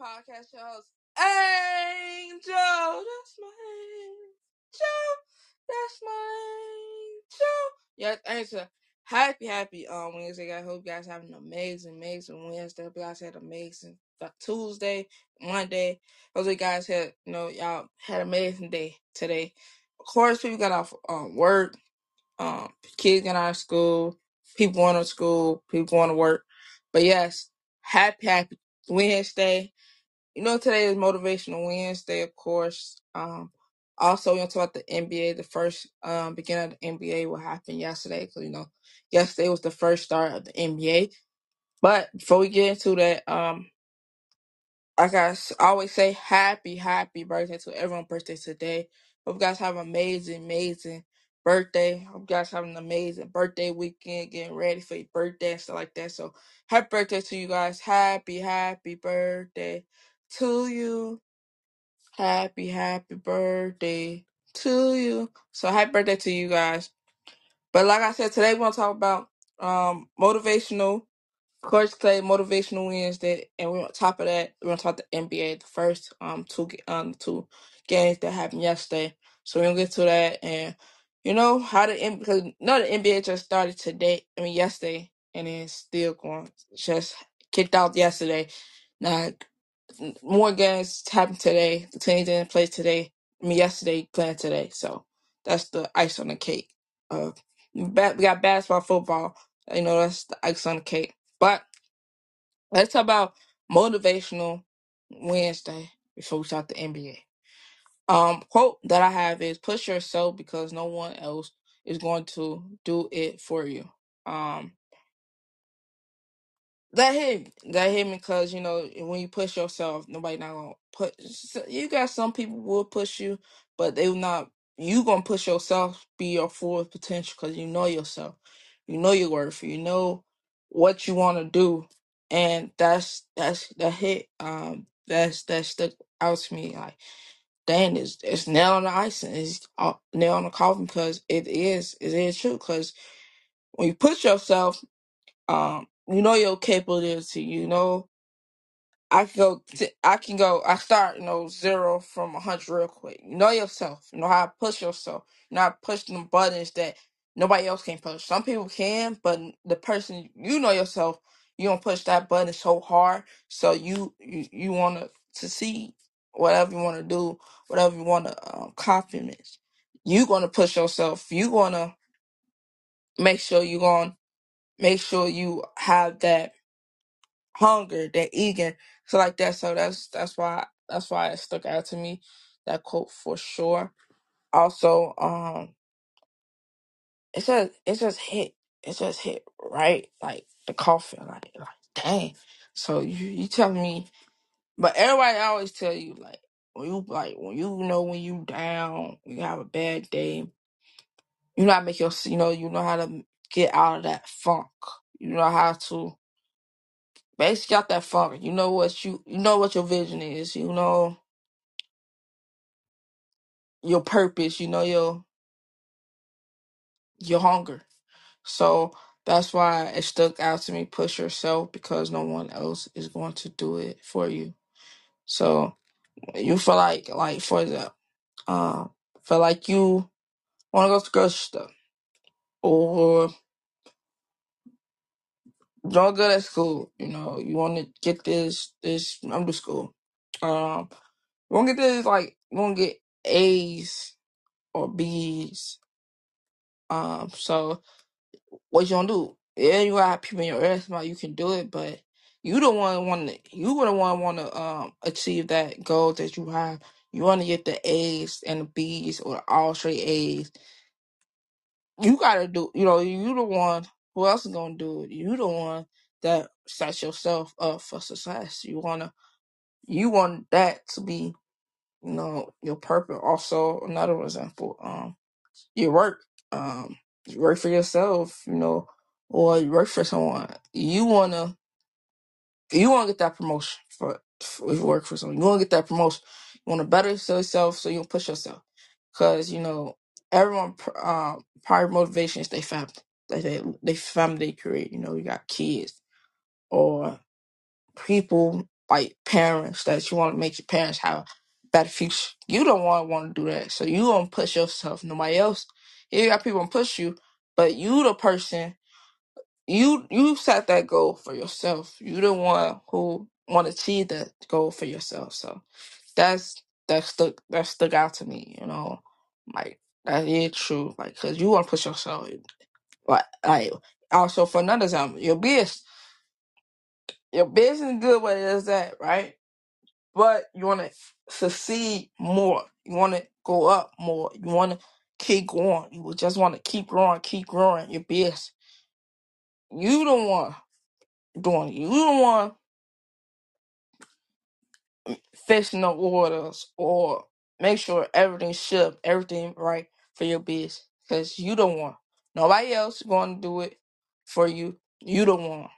Podcast shows. Angel, that's my angel. That's my angel. Yes, Angel. Happy, happy um Wednesday. I hope you guys have an amazing, amazing Wednesday. Hope you guys had amazing uh, Tuesday, Monday. Hope you guys had, you know, y'all had an amazing day today. Of course, people got off um, work. Um, kids got out of school. People going to school. People going to work. But yes, happy, happy Wednesday. You know, today is Motivational Wednesday, of course. Um, also, we're going to talk about the NBA. The first um, beginning of the NBA will happen yesterday. Because, you know, yesterday was the first start of the NBA. But before we get into that, um, like I always say, happy, happy birthday to everyone birthday today. Hope you guys have an amazing, amazing birthday. Hope you guys have an amazing birthday weekend, getting ready for your birthday and stuff like that. So happy birthday to you guys. Happy, happy birthday to you. Happy, happy birthday to you. So happy birthday to you guys. But like I said, today we're gonna talk about um motivational Coach Clay Motivational Wednesday, and we're on top of that, we're gonna talk the NBA, the first um two um two games that happened yesterday. So we're gonna get to that, and you know how the because no the NBA just started today, I mean yesterday, and it's still going. Just kicked out yesterday. Now more games happened today. The teams didn't play today. I mean yesterday playing today. So that's the ice on the cake. Uh, we got basketball, football. You know that's the ice on the cake. But let's talk about motivational Wednesday before we start the NBA. Um, quote that I have is push yourself because no one else is going to do it for you. Um, that hit that hit me because you know when you push yourself, nobody not gonna put. You got some people will push you, but they will not. You gonna push yourself be your full potential because you know yourself, you know your worth, you know what you want to do, and that's that's that hit. Um, that's that stuck out to me like. Dang, it's, it's nail on the ice and it's uh, nail on the coffin because it is it is true because when you push yourself um, you know your capability. You know I can go. T- I can go. I start you know zero from a hundred real quick. You know yourself. You know how to push yourself. You know how to push them buttons that nobody else can push. Some people can, but the person you know yourself, you don't push that button so hard. So you you you want to succeed. Whatever you want to do, whatever you want to um, confidence. You gonna push yourself. You gonna make sure you gonna make sure you have that hunger, that eager, so like that. So that's that's why that's why it stuck out to me. That quote for sure. Also, um, it just it just hit it just hit right like the coffin, like like dang. So you you telling me, but everybody always tell you like when you like when you know when you down, you have a bad day, you know how to make your you know you know how to get out of that funk. You know how to basically out that funk. You know what you you know what your vision is. You know your purpose, you know your your hunger. So that's why it stuck out to me. Push yourself because no one else is going to do it for you. So you feel like like for the uh feel like you want to go to grocery store or don't good at school. You know you want to get this this I'm number school. Um, you want to get this like you want to get A's or B's. Um, so what you gonna do? Yeah, you got people in your ear about you can do it, but you one want to you the one want to um achieve that goal that you have. You want to get the A's and the B's or all straight A's. You gotta do. You know, you the one. Who else is gonna do it? You the one that sets yourself up for success. You wanna You want that to be, you know, your purpose. Also, another example, um, you work, um, you work for yourself, you know, or you work for someone. You wanna you want to get that promotion for, for if you work for someone. You want to get that promotion. You want to better yourself so you push yourself. Because, you know, everyone, pr- um, prior motivation is they family. They, they, they family they create. You know, you got kids or people like parents that you want to make your parents have a better future. You don't want to want to do that. So you to push yourself. Nobody else. You got people to push you, but you the person you you set that goal for yourself. You the one who want to achieve that goal for yourself. So that's that stuck that stuck out to me. You know, like that is true. Like, cause you want to push yourself. Like, like also for another example, your business, your business is good where it is right? But you want to succeed more. You want to go up more. You want to keep going. You just want to keep growing, keep growing your business. You the one doing. You the one fixing the orders or make sure everything's shipped, everything right for your business. Because you don't want. Nobody else going to do it for you. You don't want.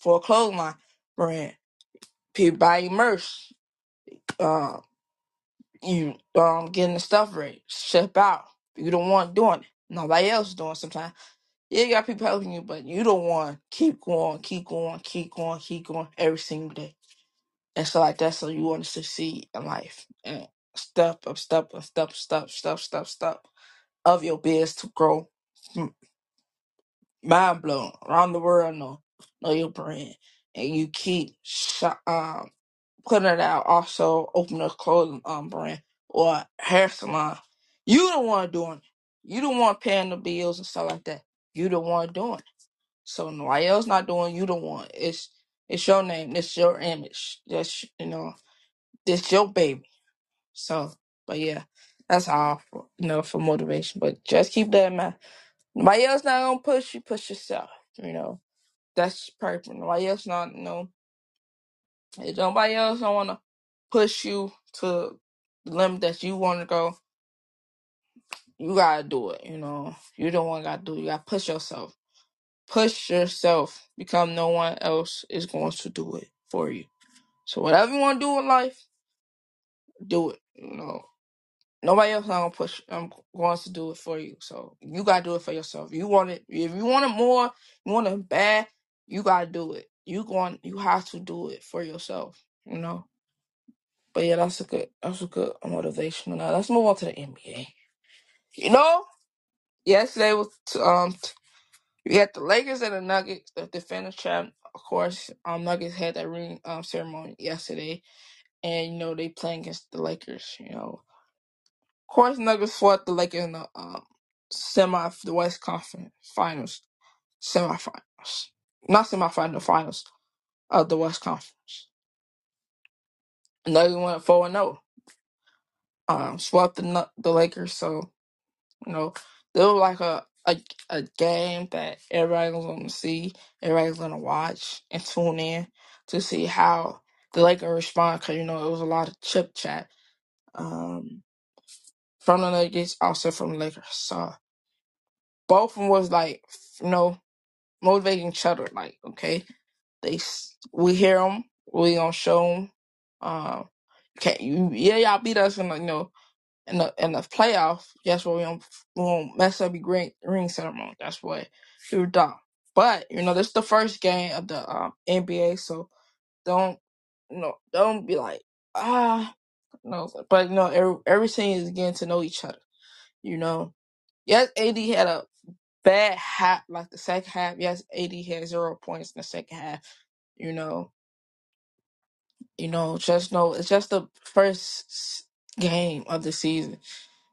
For a clothing brand, people buy merch. Uh, you um getting the stuff ready, ship out. You don't want doing it. Nobody else doing. it Sometimes yeah, you got people helping you, but you don't want keep going, keep going, keep going, keep going every single day. and stuff like that. So you want to succeed in life step up, step up, step, step, step, step, step of your biz to grow. M- Mind blown around the world. Know know your brand, and you keep sh- um putting it out. Also, open a clothing um brand or hair salon. You the one doing it. You the one paying the bills and stuff like that. You the one doing it. So nobody else not doing. You the one. It's it's your name. It's your image. That's you know. This your baby. So, but yeah, that's all for, you know for motivation. But just keep that in mind. Nobody else not gonna push you. Push yourself. You know that's perfect. Nobody else not you know. If nobody else don't wanna push you to the limit that you want to go, you gotta do it. You know you don't want to gotta do. It. You gotta push yourself. Push yourself. Become no one else is going to do it for you. So whatever you want to do in life, do it. You know Nobody else not gonna push. Um, wants to do it for you. So you gotta do it for yourself. You want it. If you want it more, you want it bad. You gotta do it. You going. You have to do it for yourself. You know. But yeah, that's a good. That's a good motivation. Now let's move on to the NBA. You know, yesterday was um we had the Lakers and the Nuggets, the defending champ. Of course, um Nuggets had that ring um ceremony yesterday, and you know they playing against the Lakers. You know, Of course, Nuggets fought the Lakers in the um, semi, the West Conference Finals, semifinals, not semifinal, finals of the West Conference. Nuggets went four and zero, um, swept the the Lakers. So you know, they were like a a, a game that everybody was going to see, everybody was going to watch and tune in to see how the Lakers respond. Because you know, it was a lot of chip chat um, from the Nuggets, also from the Lakers. So both of them was like, you know. motivating each other. Like, okay, they we hear them, we gonna show them. Um, can't you? Yeah, y'all beat us in the you know in the in the playoff. That's what we don't we won't mess up your ring ceremony. That's what we were done. But you know, this is the first game of the um, NBA, so don't know don't be like ah no. But know, every every team is getting to know each other. You know, yes, AD had a bad half, like the second half. Yes, AD had zero points in the second half. You know, you know, just know it's just the first game of the season.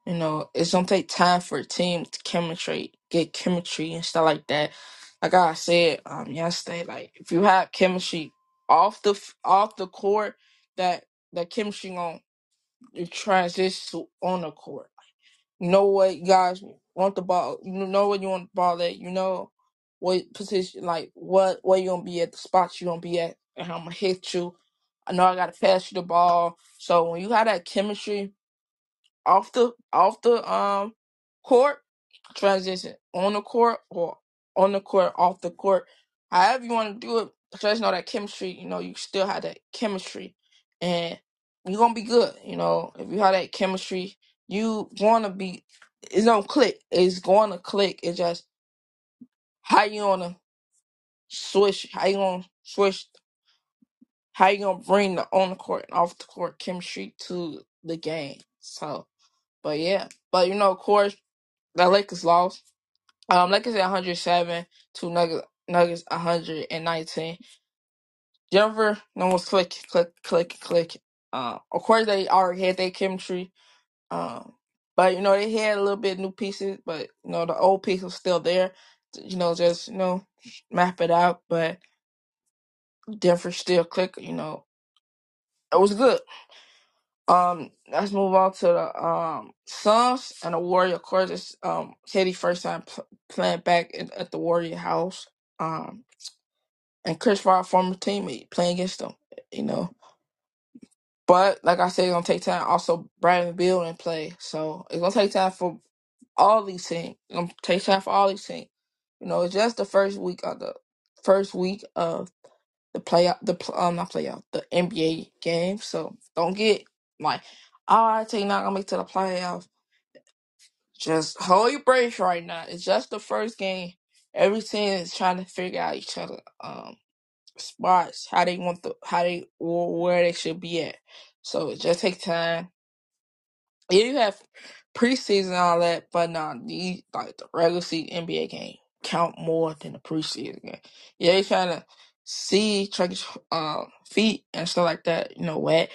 You know, it's gonna take time for a team to chemistry, get chemistry and stuff like that. Like I said um yesterday, like if you have chemistry off the off the court, that that chemistry gonna transition to on the court. Know what you guys want the ball. You know what you want the ball at. You know what position, like what where you gonna be at, the spots you gonna be at, and how I'm gonna hit you. I know I gotta pass you the ball. So when you have that chemistry off the off the um court, transition on the court or on the court, off the court, however you want to do it, just know that chemistry, you know, you still have that chemistry and you're gonna be good. You know, if you have that chemistry, you wanna be it's gonna click. It's gonna click. It's just how you gonna switch, how you gonna switch how you gonna bring the on the court and off the court chemistry to the game. So but yeah. But you know, of course, the Lakers lost. Um, Lakers at 107 to Nuggets, Nuggets 119. Denver, no one's click, click, click, click. Uh, of course, they already had their chemistry. Um, but you know they had a little bit new pieces, but you know the old piece was still there. You know, just you know map it out. But Denver still click. You know, it was good. Um, let's move on to the um Suns and the Warrior. Of course, it's um KD first time pl- playing back at, at the Warrior house. Um, and Chris Paul, former teammate, playing against them. You know, but like I said, it's gonna take time. Also, Bradley Beal and play, so it's gonna take time for all these teams. It's gonna take time for all these teams. You know, it's just the first week of the first week of the playoff, the um not playoff, the NBA game. So don't get like, oh, I you not gonna make to the playoff. Just hold your brace right now. It's just the first game. Every team is trying to figure out each other um spots, how they want the how they wh- where they should be at. So it just take time. Yeah, you have preseason and all that, but nah, these like the regular season NBA game count more than the preseason game. Yeah, they trying to see, your, uh, feet and stuff like that, you know, what?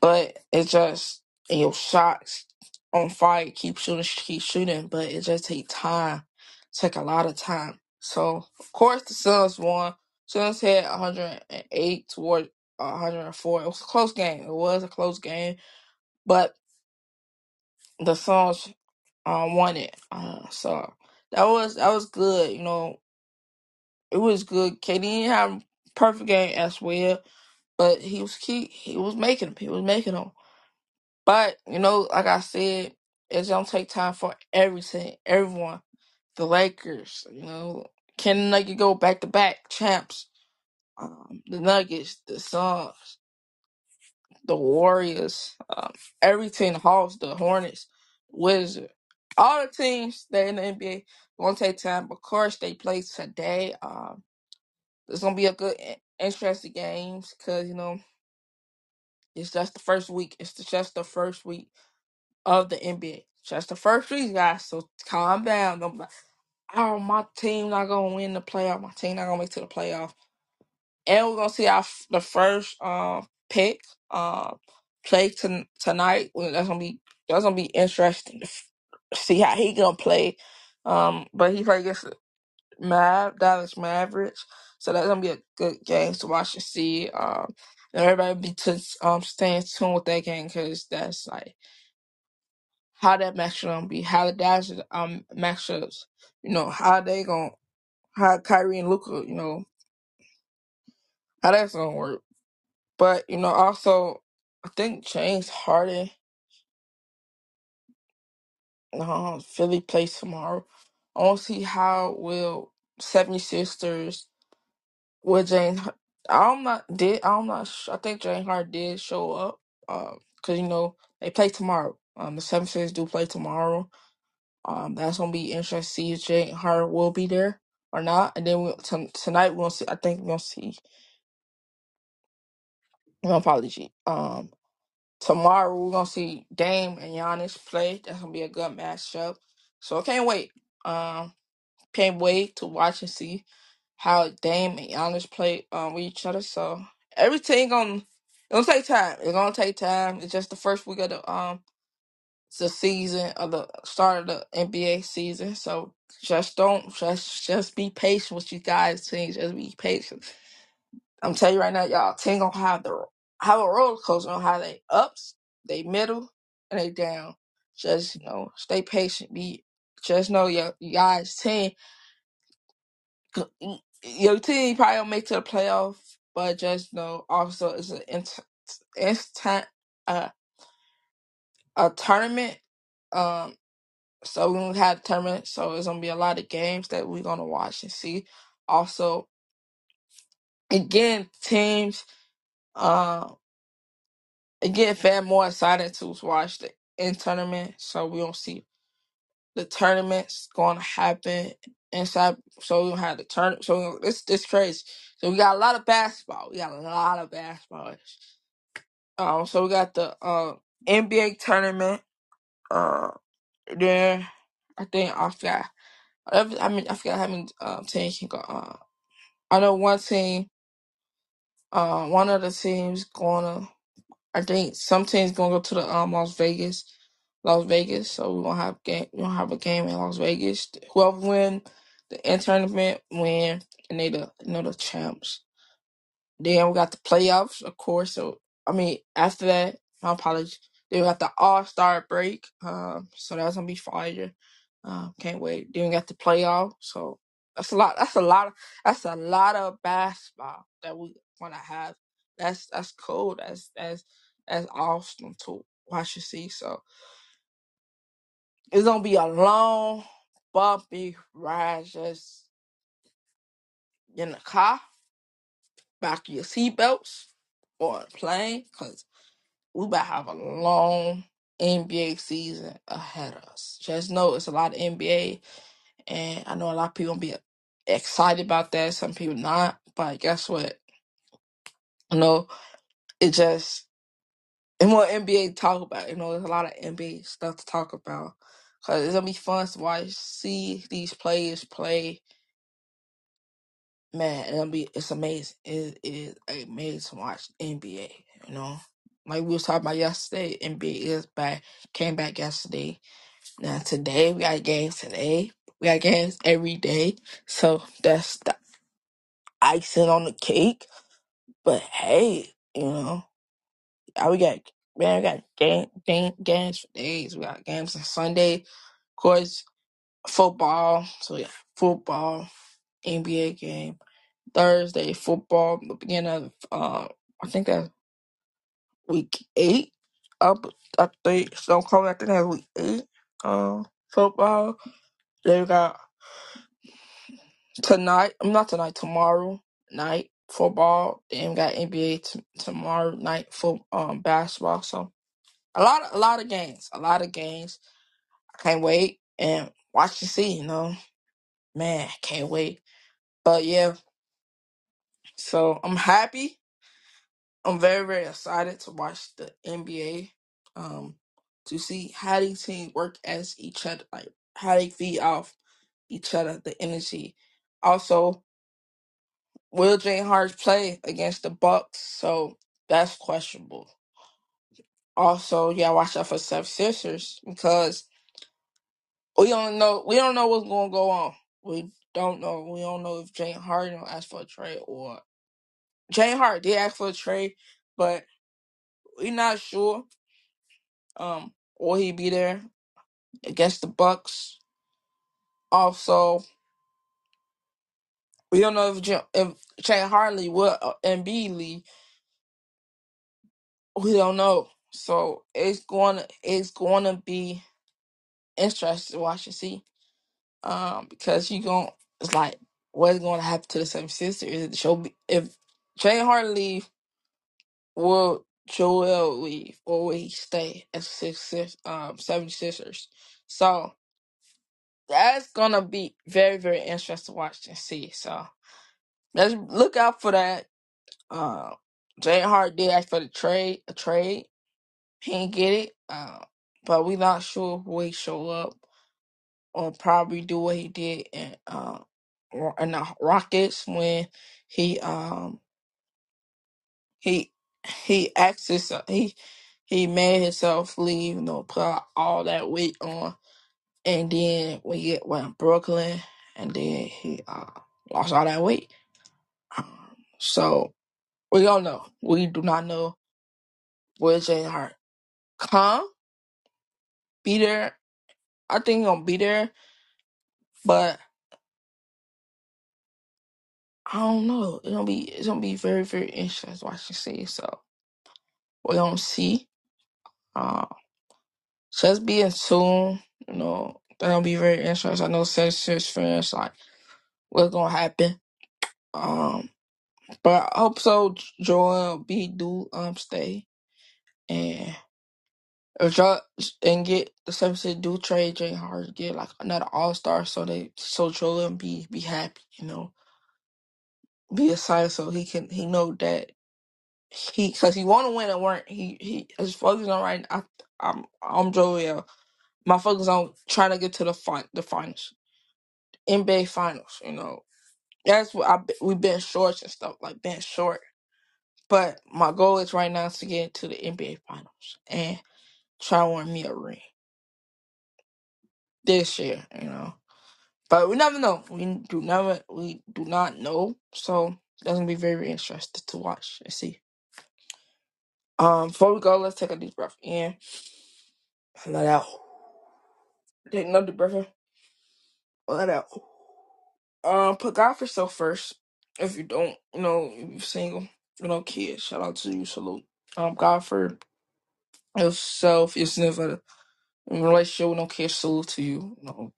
But it's just your shots on fire, keep shooting, keep shooting, but it just take time, take a lot of time. So of course the Suns won. Suns had 108 toward 104. It was a close game. It was a close game, but the Suns um won it. Uh, so that was that was good. You know, it was good. KD didn't have a perfect game as well, but he was key. He was making them. He was making them. But you know, like I said, it's gonna take time for everything, everyone. The Lakers, you know, can the Nuggets go back to back champs? Um, the Nuggets, the Suns, the Warriors, um, every team, the Hawks, the Hornets, Wizards, all the teams that in the NBA gonna take time. Of course, they play today. Um, it's gonna be a good, in- interesting games because you know it's just the first week. It's just the first week of the NBA. Just the first week, guys. So calm down. Don't be like, oh, my team not gonna win the playoff. My team not gonna make it to the playoff. And we're gonna see our the first um pick um play to, tonight. That's gonna be that's gonna be interesting to f- see how he gonna play. Um, but he played against the Mav Dallas Mavericks, so that's gonna be a good game to watch and see. Um, and everybody be to um staying tuned with that game because that's like how that matchup gonna be, how the Dallas um matchups, you know, how they gonna how Kyrie and Luka, you know, how that's gonna work. But you know, also I think James Harden, uh, Philly plays tomorrow. I want to see how will Seventy Sisters with James. I'm not did I'm not. I think James Harden did show up. Um, cause you know they play tomorrow. Um, the 76ers do play tomorrow. Um, that's gonna be interesting to see if Jay Hart will be there or not. And then we, t- tonight we're gonna see. I think we're gonna see. No apology. Um, tomorrow we're gonna see Dame and Giannis play. That's gonna be a good matchup. So I can't wait. Um, can't wait to watch and see how Dame and Giannis play um with each other. So everything gonna it's gonna take time. It's gonna take time. It's just the first week of the um the season of the start of the NBA season. So just don't just just be patient with you guys. Team, just be patient. I'm telling you right now, y'all. Team gonna have the have a roller coaster on how they ups, they middle, and they down. Just you know, stay patient. Be just know your you guys team. Your team probably will make to the playoff. but just know also it's an instant uh, a tournament. Um, so we're gonna have a tournament, so it's gonna be a lot of games that we're gonna watch and see. Also, again, teams. Um, again, fan more excited to watch the in tournament, so we don't see the tournaments to happen inside. So we don't have the turn. So this this crazy. So we got a lot of basketball. We got a lot of basketball. Um, so we got the uh, NBA tournament. Uh, then I think I forgot. I mean, I forgot how many um, teams can go. Uh, I know one team. Uh, one of the teams gonna. I think some teams gonna go to the um Las Vegas, Las Vegas. So we gonna have game. We gonna have a game in Las Vegas. Whoever win the in tournament win, and they the you know the champs. Then we got the playoffs, of course. So I mean, after that, my apologies. We got the All Star break. Um, so that's gonna be fire. Um, can't wait. Then we got the playoff. So that's a lot. That's a lot. Of, that's a lot of basketball that we want to have. That's that's cool. That's that's that's awesome to watch and see. So it's gonna be a long, bumpy ride. Just in the car, back your seatbelts, or a plane, 'cause we about to have a long NBA season ahead of us. Just know it's a lot of NBA, and I know a lot of people gonna be excited about that. Some people not, but guess what? You know, it just and more NBA to talk about. You know, there's a lot of NBA stuff to talk about because it's gonna be fun to watch, see these players play. Man, it'll be it's amazing. It is amazing to watch NBA. You know, like we was talking about yesterday, NBA is back, came back yesterday Now today we got games today. We got games every day. So that's the icing on the cake. But hey, you know, yeah, we got man, we got game, game games for days. We got games on Sunday, of course, football. So yeah, football, NBA game. Thursday, football, the beginning of uh I think that's week eight. Up I think so call I think that's week eight. Uh football. Then we got tonight. I'm not tonight. Tomorrow night football. Then we got NBA t- tomorrow night for um basketball. So a lot a lot of games. A lot of games. I can't wait and watch and see. You know, man, can't wait. But yeah, so I'm happy. I'm very very excited to watch the NBA. Um, to see how these teams work as each other, like how they feed off each other, the energy. Also, Will Jane Hart play against the Bucks? So that's questionable. Also, yeah, watch out for Seth Sisters because we don't know we don't know what's gonna go on. We don't know. We don't know if Jane Hart will ask for a trade or Jane Hart did ask for a trade, but we're not sure. Um, will he be there against the Bucks? Also, we don't know if Ja- if Jane Hartley will uh, and be leave. We don't know. So it's going to it's going to be interesting to watch and see. Um, because you gon' it's like what's going to happen to the seven sister? Is it the show Jay Hart leave, will Joel leave or will he stay as six sis um seven sisters? So that's gonna be very very interesting to watch and see. So let's look out for that. Um, Jay Hart did ask for the trade a trade. He didn't get it. Uh, but we not sure who he show up. or probably do what he did in uh in the Rockets when he um he he asked his, he he made himself leave, you know, put all that weight on, and then we get went Brooklyn, and then he uh lost all that weight. Um, so we don't know. We do not know where Jay Hart come be there. I think he's gonna be there, but I don't know. It's gonna be it's gonna be very very interesting watching see. So we're gonna see. Uh, just being soon, you know, gonna be very interesting. I know Sixers fans like what's gonna happen. Um, but I hope so. Joel B do um stay and if y'all and get the Sixers do trade Jay Harden get like another All Star so they so Joel and be be happy. You know, be excited so he can he know that he because he want to win and weren't he he is focused on right I I'm I'm Joel. My focus on trying to get to the fin- the finals, NBA finals. You know, that's what I we've been short and stuff like been short. But my goal is right now is to get to the NBA finals and try to win me a ring this year. You know, but we never know. We do never we do not know. So that's gonna be very interesting to watch and see. Um, before we go, let's take a deep breath in, let out. Take another breath in, let out. Um, put God for yourself first. If you don't, you know, if you're single, you know, kids, shout out to you, salute. Um, God for yourself, your significant in relationship with no kids, salute to you. You know,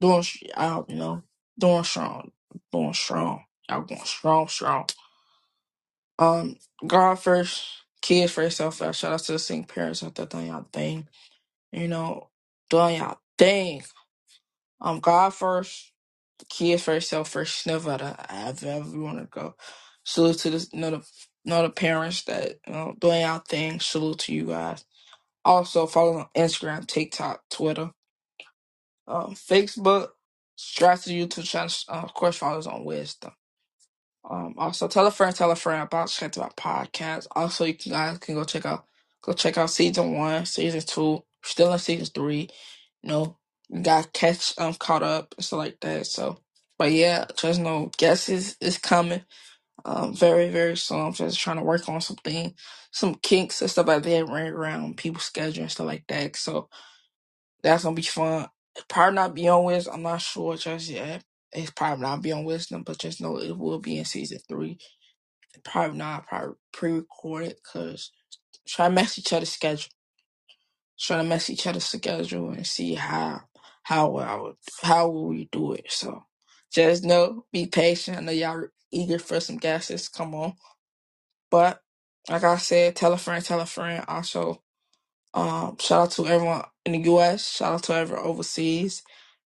doing sh- out, you know, doing strong, doing strong. Y'all going strong, strong. Um, God first, kids first, self Uh, shout out to the single parents out there doing y'all thing. You know, doing y'all thing. Um, God first, kids first, self first, never to have ever want to go. Salute to the you know, the, you know, the parents that you know doing our thing. Salute to you guys. Also follow on Instagram, TikTok, Twitter, um, Facebook. Subscribe to YouTube channel. Uh, of course, follow us on Wisdom. Um, also tell a friend, tell a friend about check out podcast. Also, you guys can go check out go check out season one, season two. Still in season three. You know, you got catch um caught up and stuff like that. So, but yeah, just know guesses is coming. Um, very very soon. I'm just trying to work on something, some kinks and stuff like that, running around people's schedule and stuff like that. So that's gonna be fun. Probably not be on Wisdom. I'm not sure just yet. It's probably not be on Wisdom, but just know it will be in season three. Probably not. Probably pre-recorded because try to mess each other's schedule. Try to mess each other's schedule and see how how would how will we do it. So just know, be patient. I know y'all eager for some guesses. Come on, but like I said, tell a friend, tell a friend. Also, um, shout out to everyone in the U.S. Shout out to everyone overseas.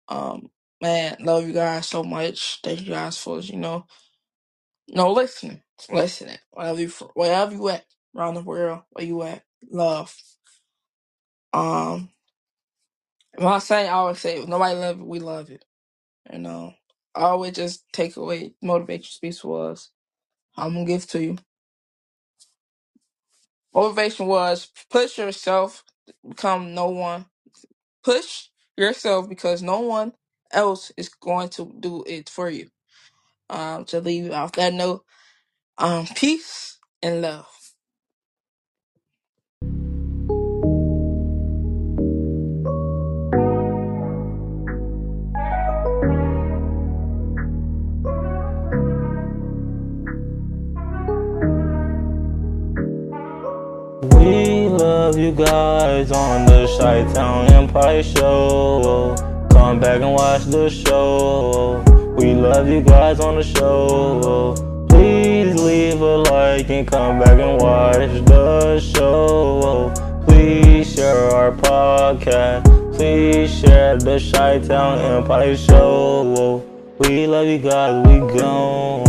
Um, man, love you guys so much. Thank you guys for you know No, listening, listening. Wherever you, wherever you at around the world, where you at, love. Um, when I say, I always say, nobody love it, we love it. You know, I always just take away motivation speech was. I'm gonna give to you. Motivation was push yourself, become no one. Push yourself because no one else is going to do it for you. Um, to leave you off that note, um, peace and love. We love you guys on the Chi Town Empire Show. Come back and watch the show. We love you guys on the show. Please leave a like and come back and watch the show. Please share our podcast. Please share the Chi Town Empire Show. We love you guys. We gone.